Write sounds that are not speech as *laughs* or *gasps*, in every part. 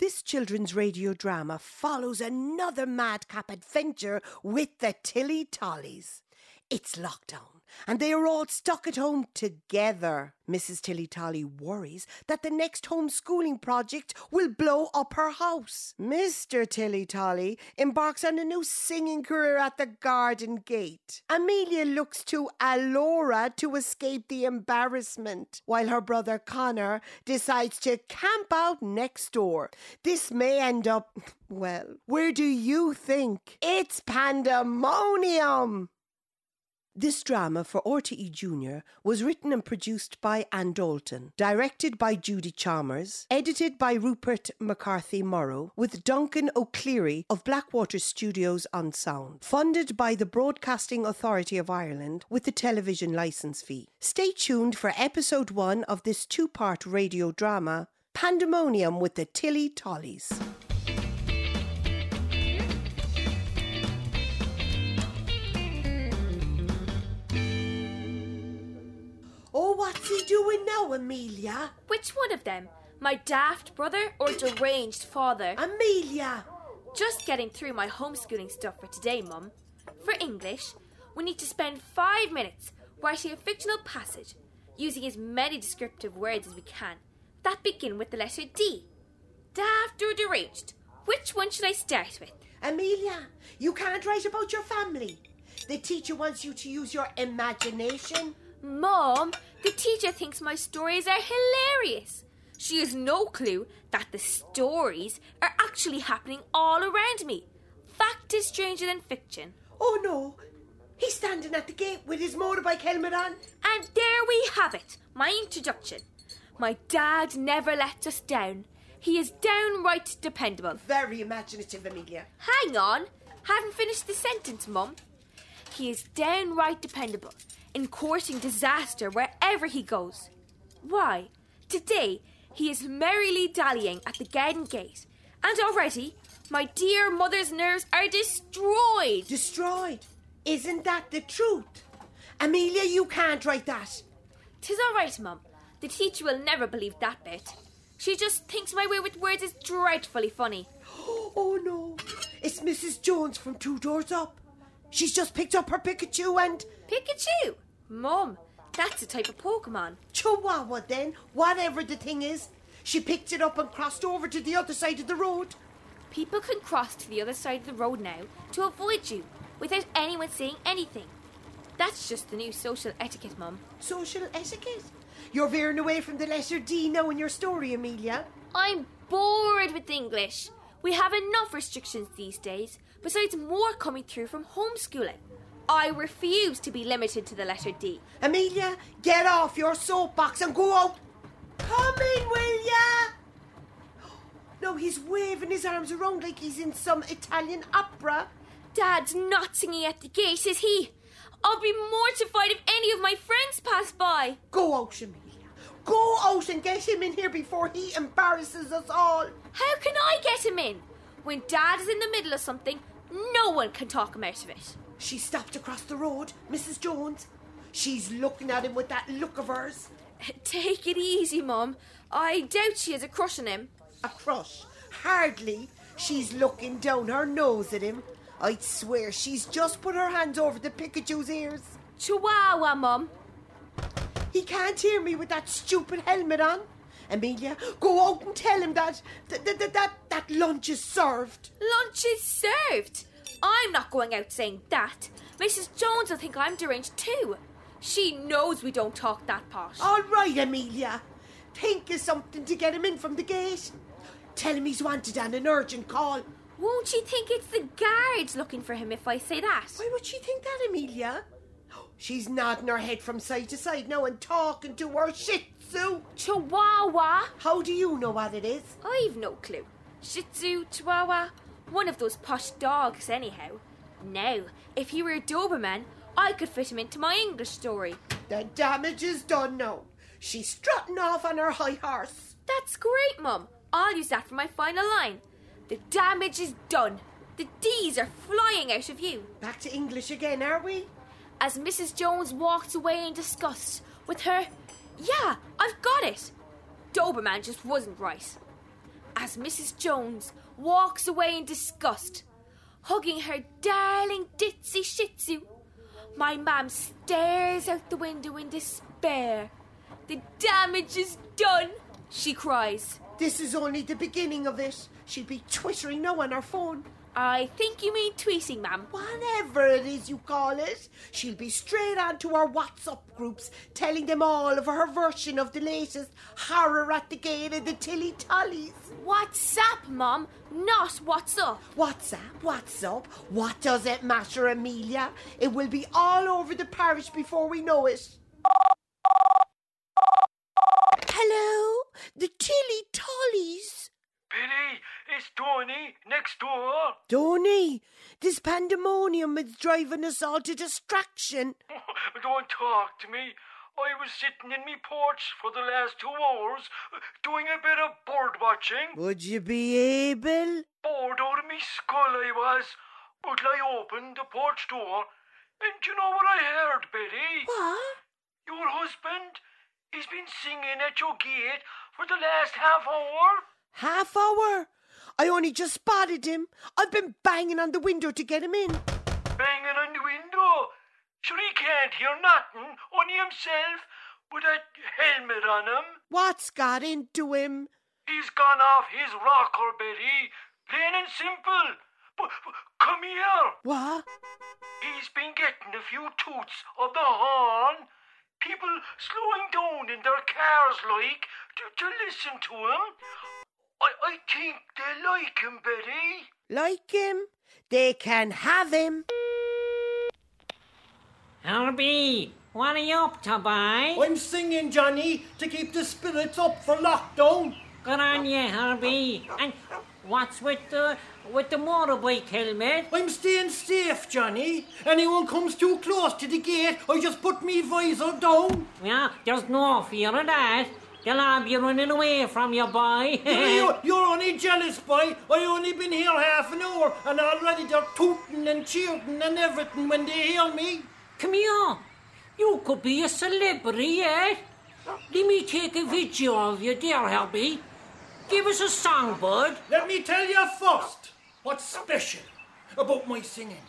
This children's radio drama follows another madcap adventure with the Tilly Tollies. It's lockdown, and they are all stuck at home together. Mrs. Tilly Tolly worries that the next homeschooling project will blow up her house. Mr. Tilly Tolly embarks on a new singing career at the garden gate. Amelia looks to Alora to escape the embarrassment, while her brother Connor decides to camp out next door. This may end up, well, where do you think? It's pandemonium! This drama for RTE Junior was written and produced by Anne Dalton, directed by Judy Chalmers, edited by Rupert McCarthy Morrow, with Duncan O'Cleary of Blackwater Studios on sound, funded by the Broadcasting Authority of Ireland with the television licence fee. Stay tuned for episode one of this two part radio drama, Pandemonium with the Tilly Tollies. Oh, what's he doing now, Amelia? Which one of them? My daft brother or deranged father? Amelia! Just getting through my homeschooling stuff for today, Mum. For English, we need to spend five minutes writing a fictional passage using as many descriptive words as we can that begin with the letter D. Daft or deranged? Which one should I start with? Amelia, you can't write about your family. The teacher wants you to use your imagination. Mom, the teacher thinks my stories are hilarious. She has no clue that the stories are actually happening all around me. Fact is stranger than fiction. Oh no, he's standing at the gate with his motorbike helmet on. And there we have it, my introduction. My dad never lets us down. He is downright dependable. Very imaginative, Amelia. Hang on, haven't finished the sentence, Mum. He is downright dependable in courting disaster wherever he goes. Why, today he is merrily dallying at the garden gate, and already my dear mother's nerves are destroyed. Destroyed. Isn't that the truth? Amelia, you can't write that. Tis all right, Mum. The teacher will never believe that bit. She just thinks my way with words is dreadfully funny. *gasps* Oh no, it's Mrs. Jones from Two Doors Up. She's just picked up her Pikachu and. Pikachu? Mum, that's a type of Pokemon. Chihuahua, then, whatever the thing is. She picked it up and crossed over to the other side of the road. People can cross to the other side of the road now to avoid you without anyone saying anything. That's just the new social etiquette, Mum. Social etiquette? You're veering away from the letter D now in your story, Amelia. I'm bored with English. We have enough restrictions these days, besides more coming through from homeschooling. I refuse to be limited to the letter D. Amelia, get off your soapbox and go out. Come in, will ya? No, he's waving his arms around like he's in some Italian opera. Dad's not singing at the gate, is he? I'll be mortified if any of my friends pass by. Go out, Amelia. Go out and get him in here before he embarrasses us all. How can I get him in? When Dad is in the middle of something, no one can talk him out of it. She stopped across the road, Mrs. Jones. She's looking at him with that look of hers. Take it easy, Mum. I doubt she has a crush on him. A crush? Hardly. She's looking down her nose at him. I'd swear she's just put her hands over the Pikachu's ears. Chihuahua, Mum. He can't hear me with that stupid helmet on. Amelia, go out and tell him that that, that, that, that lunch is served. Lunch is served. I'm not going out saying that. Mrs. Jones will think I'm deranged too. She knows we don't talk that posh. All right, Amelia. Think of something to get him in from the gate. Tell him he's wanted on an urgent call. Won't she think it's the guards looking for him if I say that? Why would she think that, Amelia? She's nodding her head from side to side now and talking to her Shih Tzu. Chihuahua? How do you know what it is? I've no clue. Shih Tzu, Chihuahua, one of those posh dogs, anyhow. Now, if he were a Doberman, I could fit him into my English story. The damage is done now. She's strutting off on her high horse. That's great, Mum. I'll use that for my final line. The damage is done. The D's are flying out of you. Back to English again, are we? As Mrs. Jones walked away in disgust with her, yeah, I've got it. Doberman just wasn't right. as Mrs. Jones walks away in disgust, hugging her darling Ditsy Shih Tzu. My mam stares out the window in despair. The damage is done, she cries. This is only the beginning of it. She'll be twittering now on her phone. I think you mean tweeting, ma'am. Whatever it is you call it, she'll be straight onto our WhatsApp groups telling them all of her version of the latest horror at the gate of the Tilly Tollies. WhatsApp, Mum, not what's up. WhatsApp, WhatsApp, what does it matter, Amelia? It will be all over the parish before we know it. Hello, the Tilly Tollies. Billy, it's Donny next door. Donny, this pandemonium is driving us all to distraction. *laughs* Don't talk to me. I was sitting in me porch for the last two hours uh, doing a bit of bird watching. Would you be able? Bored out of me skull I was. But I opened the porch door and you know what I heard, Betty? What? Your husband, he's been singing at your gate for the last half hour. Half hour? I only just spotted him. I've been banging on the window to get him in. Banging on the window. Sure he can't hear nothing, only himself, with that helmet on him. What's got into him? He's gone off his rocker, Betty. Plain and simple. But, but come here. What? He's been getting a few toots of the horn. People slowing down in their cars, like, to, to listen to him. I, I think they like him, Betty. Like him? They can have him. Herbie, what are you up to, boy? I'm singing, Johnny, to keep the spirits up for lockdown. Good on you, Herbie. And what's with the with the motorbike helmet? I'm staying safe, Johnny. Anyone comes too close to the gate, I just put me visor down. Yeah, there's no fear of that. All be running away from your boy. *laughs* you, you're only jealous, boy. I only been here half an hour, and already they're tooting and cheering and everything when they hear me. Come here. You could be a celebrity eh? Let me take a video of you, dear Herbie. Give us a song, bud. Let me tell you first what's special about my singing.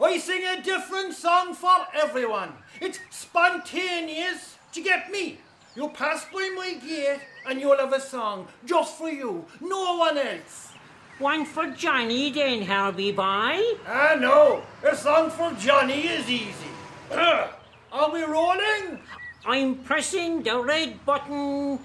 I sing a different song for everyone. It's spontaneous. Do you get me? You pass by my gate and you'll have a song just for you, no one else. One for Johnny, then, Herbie boy. Ah, no. A song for Johnny is easy. *clears throat* Are we rolling? I'm pressing the red button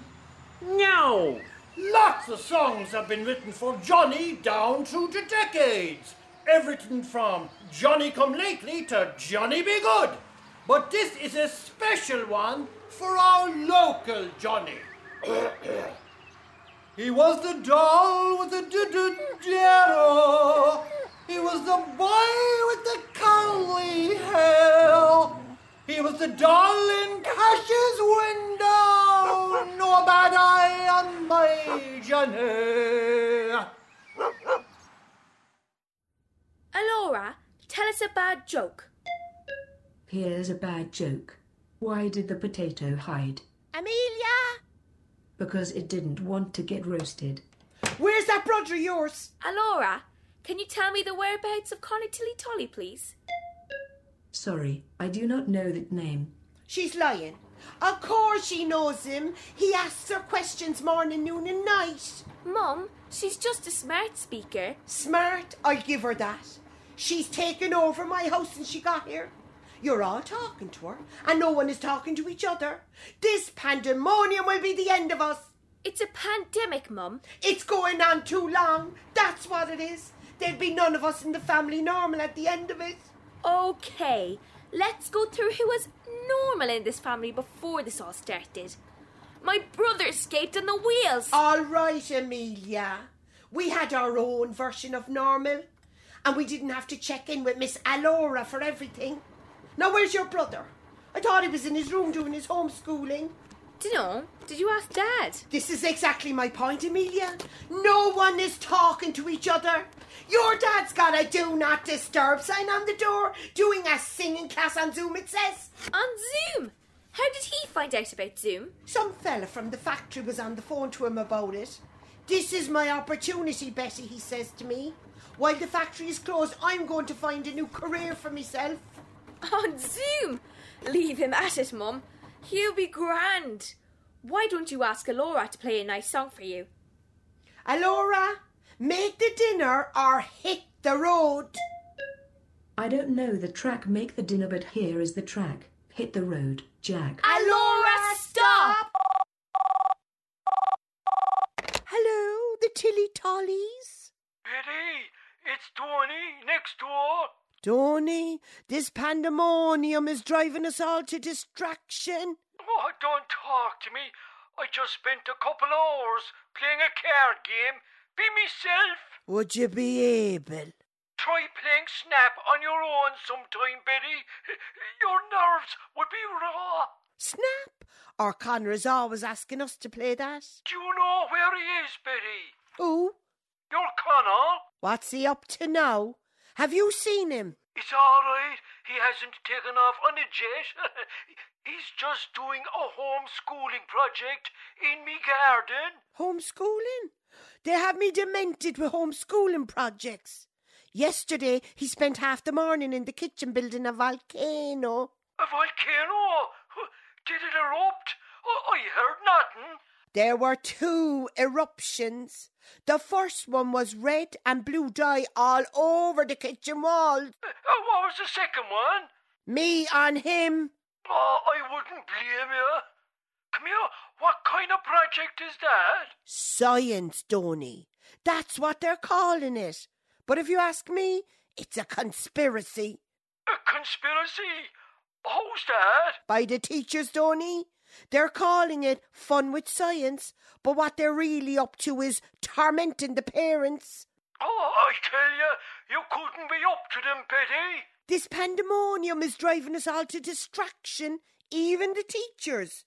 now. Lots of songs have been written for Johnny down through the decades. Everything from Johnny Come Lately to Johnny B. Goode. But this is a special one for our local Johnny. he was the doll with the do-do-do. He was the boy with the curly hair. He was the doll in Cash's window. No bad eye on my Johnny. Alora, tell us a bad joke. Here's a bad joke. Why did the potato hide? Amelia! Because it didn't want to get roasted. Where's that brother of yours? Alora, can you tell me the whereabouts of Connie Tilly Tolly, please? Sorry, I do not know that name. She's lying. Of course she knows him. He asks her questions morning, noon, and night. Mum, she's just a smart speaker. Smart, I'll give her that. She's taken over my house since she got here. You're all talking to her, and no one is talking to each other. This pandemonium will be the end of us. It's a pandemic, Mum. It's going on too long. That's what it is. There'd be none of us in the family normal at the end of it. Okay, let's go through who was normal in this family before this all started. My brother escaped on the wheels. All right, Amelia. We had our own version of normal, and we didn't have to check in with Miss Alora for everything. Now, where's your brother? I thought he was in his room doing his homeschooling. Dunno. Did you ask Dad? This is exactly my point, Amelia. No one is talking to each other. Your dad's got a do not disturb sign on the door, doing a singing class on Zoom, it says. On Zoom. How did he find out about Zoom? Some fella from the factory was on the phone to him about it. This is my opportunity, Betty, he says to me. While the factory is closed, I'm going to find a new career for myself. *laughs* On oh, Zoom! Leave him at it, Mum. He'll be grand. Why don't you ask Alora to play a nice song for you? Alora, make the dinner or hit the road. I don't know the track make the dinner, but here is the track. Hit the road, Jack. Alora, stop! Hello, the Tilly Tollies. Betty, it's Donny next door. Donny, this pandemonium is driving us all to distraction. Oh, don't talk to me. I just spent a couple hours playing a card game. Be myself. Would you be able? Try playing Snap on your own sometime, Betty. *laughs* Your nerves would be raw. Snap? Or Connor is always asking us to play that. Do you know where he is, Betty? Who? Your Connor? What's he up to now? Have you seen him? It's all right. He hasn't taken off on a jet. *laughs* He's just doing a homeschooling project in me garden. Homeschooling? They have me demented with homeschooling projects. Yesterday, he spent half the morning in the kitchen building a volcano. A volcano? *laughs* Did it erupt? Oh, I heard nothing. There were two eruptions. The first one was red and blue dye all over the kitchen walls. Uh, what was the second one? Me on him. Oh, I wouldn't blame you. Come here, what kind of project is that? Science, Donny. That's what they're calling it. But if you ask me, it's a conspiracy. A conspiracy? Who's that? By the teachers, Donny. They're calling it fun with science, but what they're really up to is tormenting the parents. Oh, I tell you, you couldn't be up to them, Betty. This pandemonium is driving us all to distraction, even the teachers.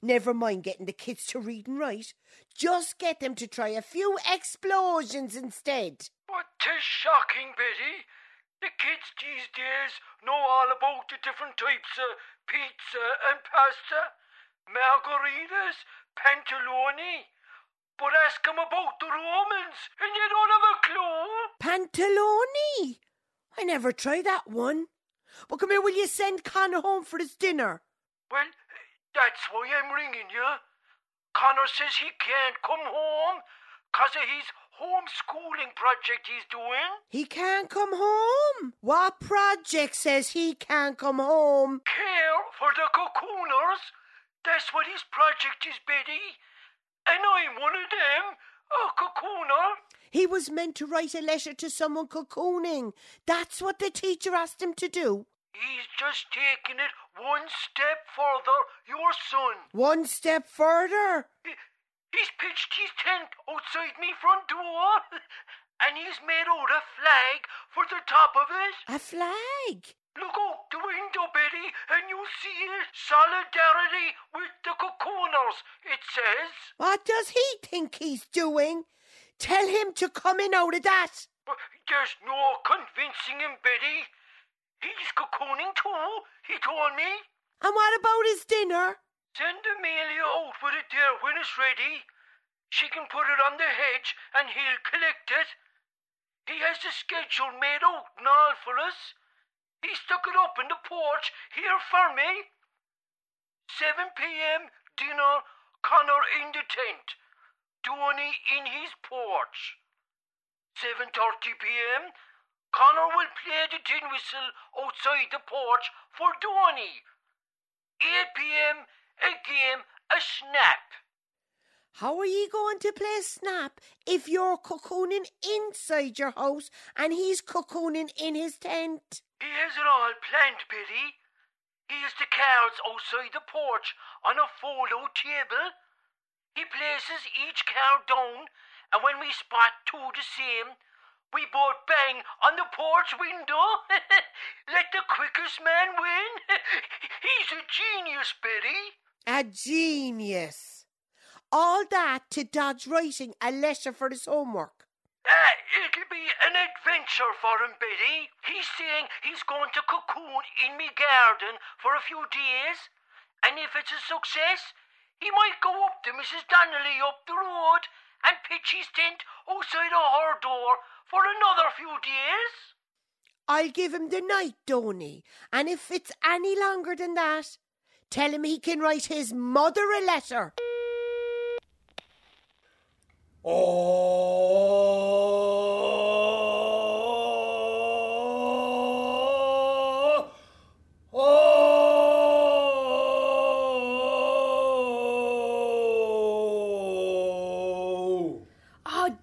Never mind getting the kids to read and write. Just get them to try a few explosions instead. But 'tis shocking, Betty. The kids these days know all about the different types of pizza and pasta, margaritas, pantaloni. But ask 'em about the Romans, and you don't have a clue. Pantaloni? I never tried that one. But come here, will you send Connor home for his dinner? Well, that's why I'm ringing you. Connor says he can't come home 'cause of his homeschooling project he's doing. He can't come home. What project says he can't come home? Care for the cocooners. That's what his project is, Betty. And I'm one of them, oh, a cocooner. He was meant to write a letter to someone cocooning. That's what the teacher asked him to do. He's just taking it one step further, your son. One step further. He- He's pitched his tent outside me front door, *laughs* and he's made out a flag for the top of it. A flag. Look out the window, Betty, and you'll see it. Solidarity with the cocooners, it says. What does he think he's doing? Tell him to come in out of that. But there's no convincing him, Betty. He's cocooning too, he told me. And what about his dinner? Send Amelia out with it there when it's ready. She can put it on the hedge and he'll collect it. He has the schedule made out and all for us. He stuck it up in the porch here for me. 7 p.m. dinner, Connor in the tent. Dooney in his porch. 7.30 p.m. Connor will play the tin whistle outside the porch for Dooney. 8 p.m. a game, a snap. How are ye going to play snap if you're cocooning inside your house and he's cocooning in his tent? He has it all planned, Betty. He has the cards outside the porch on a fold-out table. He places each card down, and when we spot two the same, we both bang on the porch window. *laughs* Let the quickest man win. *laughs* He's a genius, Betty. A genius. All that to dodge writing a letter for his homework. Uh, it'll be an adventure for him, Betty. He's saying he's going to cocoon in me garden for a few days, and if it's a success, he might go up to Mrs. Donnelly up the road and pitch his tent outside of her door for another few days? I'll give him the night, Donny, and if it's any longer than that, tell him he can write his mother a letter. Oh,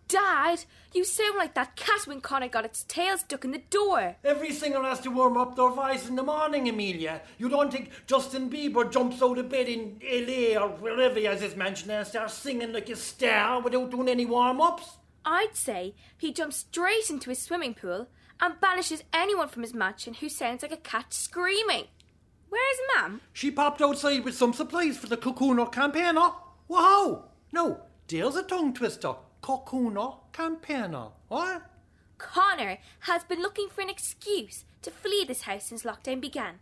Dad, you sound like that cat when Connor got its tail stuck in the door. Every singer has to warm up their voice in the morning, Amelia. You don't think Justin Bieber jumps out of bed in LA or wherever he has his mansion and starts singing like a star without doing any warm ups? I'd say he jumps straight into his swimming pool and banishes anyone from his mansion who sounds like a cat screaming. Where's Mam? She popped outside with some supplies for the Cocooner campaigner. Wow! No, there's a tongue twister. Cocooner campaigner. What? Connor has been looking for an excuse to flee this house since lockdown began.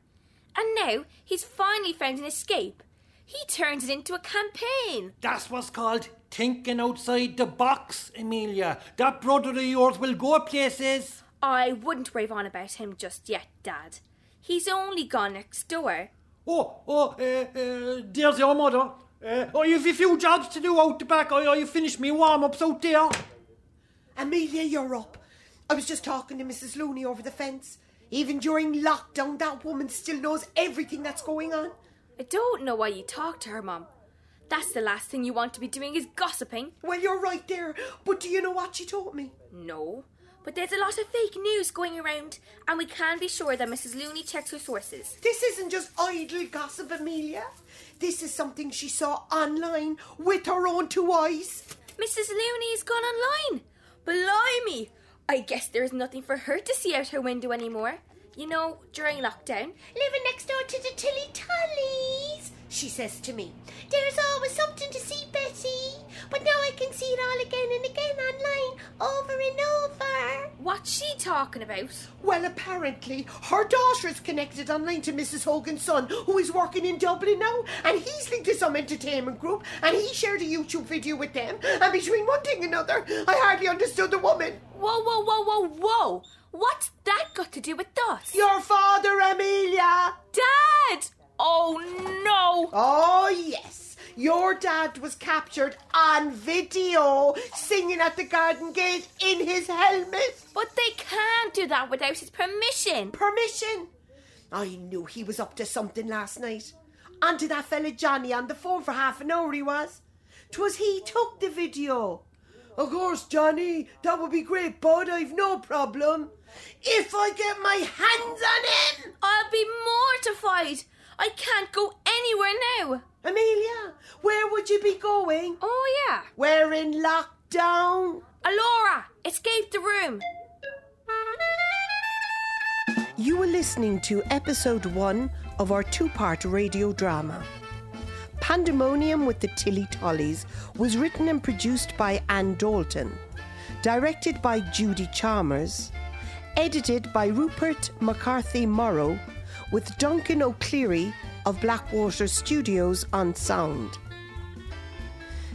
And now he's finally found an escape. He turns it into a campaign. That's what's called thinking outside the box, Amelia. That brother of yours will go places. I wouldn't rave on about him just yet, Dad. He's only gone next door. Oh, oh, uh, uh, there's your mother. Uh, oh, you've a few jobs to do out the back. Oh, oh you finished me warm ups out there. Amelia, you're up. I was just talking to Mrs. Looney over the fence. Even during lockdown, that woman still knows everything that's going on. I don't know why you talk to her, Mum. That's the last thing you want to be doing is gossiping. Well, you're right there. But do you know what she told me? No. But there's a lot of fake news going around, and we can be sure that Mrs. Looney checks her sources. This isn't just idle gossip, Amelia. This is something she saw online with her own two eyes. Mrs. Looney's gone online. Blimey! I guess there's nothing for her to see out her window anymore. You know, during lockdown. Living next door to the Tilly Tollies, she says to me. There's always something to see, Betty. But now I can see it all again and again online, over and over. What's she talking about? Well, apparently, her daughter is connected online to Mrs. Hogan's son, who is working in Dublin now, and he's linked to some entertainment group, and he shared a YouTube video with them. And between one thing and another, I hardly understood the woman. Whoa, whoa, whoa, whoa, whoa! What's that got to do with us? Your father, Amelia! Dad! Oh no! Oh, yes. Your dad was captured on video singing at the garden gate in his helmet. But they can't do that without his permission. Permission. I knew he was up to something last night. Onto that fella Johnny on the phone for half an hour he was. 'Twas he took the video. Of course, Johnny, that would be great, bud. I've no problem. If I get my hands on him! I'll be mortified. I can't go anywhere now. Amelia, where would you be going? Oh, yeah. We're in lockdown. Alora, escape the room. You were listening to episode one of our two part radio drama. Pandemonium with the Tilly Tollies was written and produced by Anne Dalton, directed by Judy Chalmers, edited by Rupert McCarthy Morrow, with Duncan O'Cleary of Blackwater Studios on sound.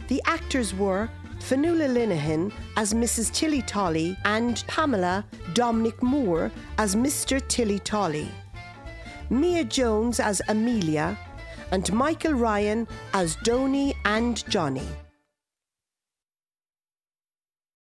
The actors were Fionnuala Linehan as Mrs. Tilly Tolly and Pamela Dominic Moore as Mr. Tilly Tolly, Mia Jones as Amelia, and Michael Ryan as Donny and Johnny.